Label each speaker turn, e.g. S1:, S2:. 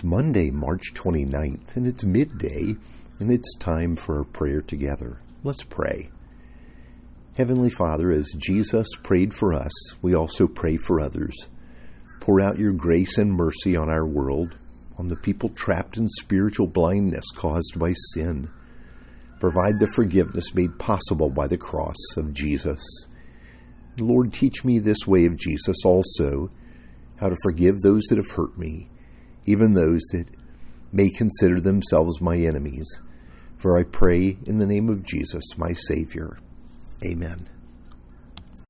S1: It's Monday, March 29th, and it's midday, and it's time for prayer together. Let's pray. Heavenly Father, as Jesus prayed for us, we also pray for others. Pour out your grace and mercy on our world, on the people trapped in spiritual blindness caused by sin. Provide the forgiveness made possible by the cross of Jesus. Lord, teach me this way of Jesus also, how to forgive those that have hurt me even those that may consider themselves my enemies. For I pray in the name of Jesus, my Savior. Amen.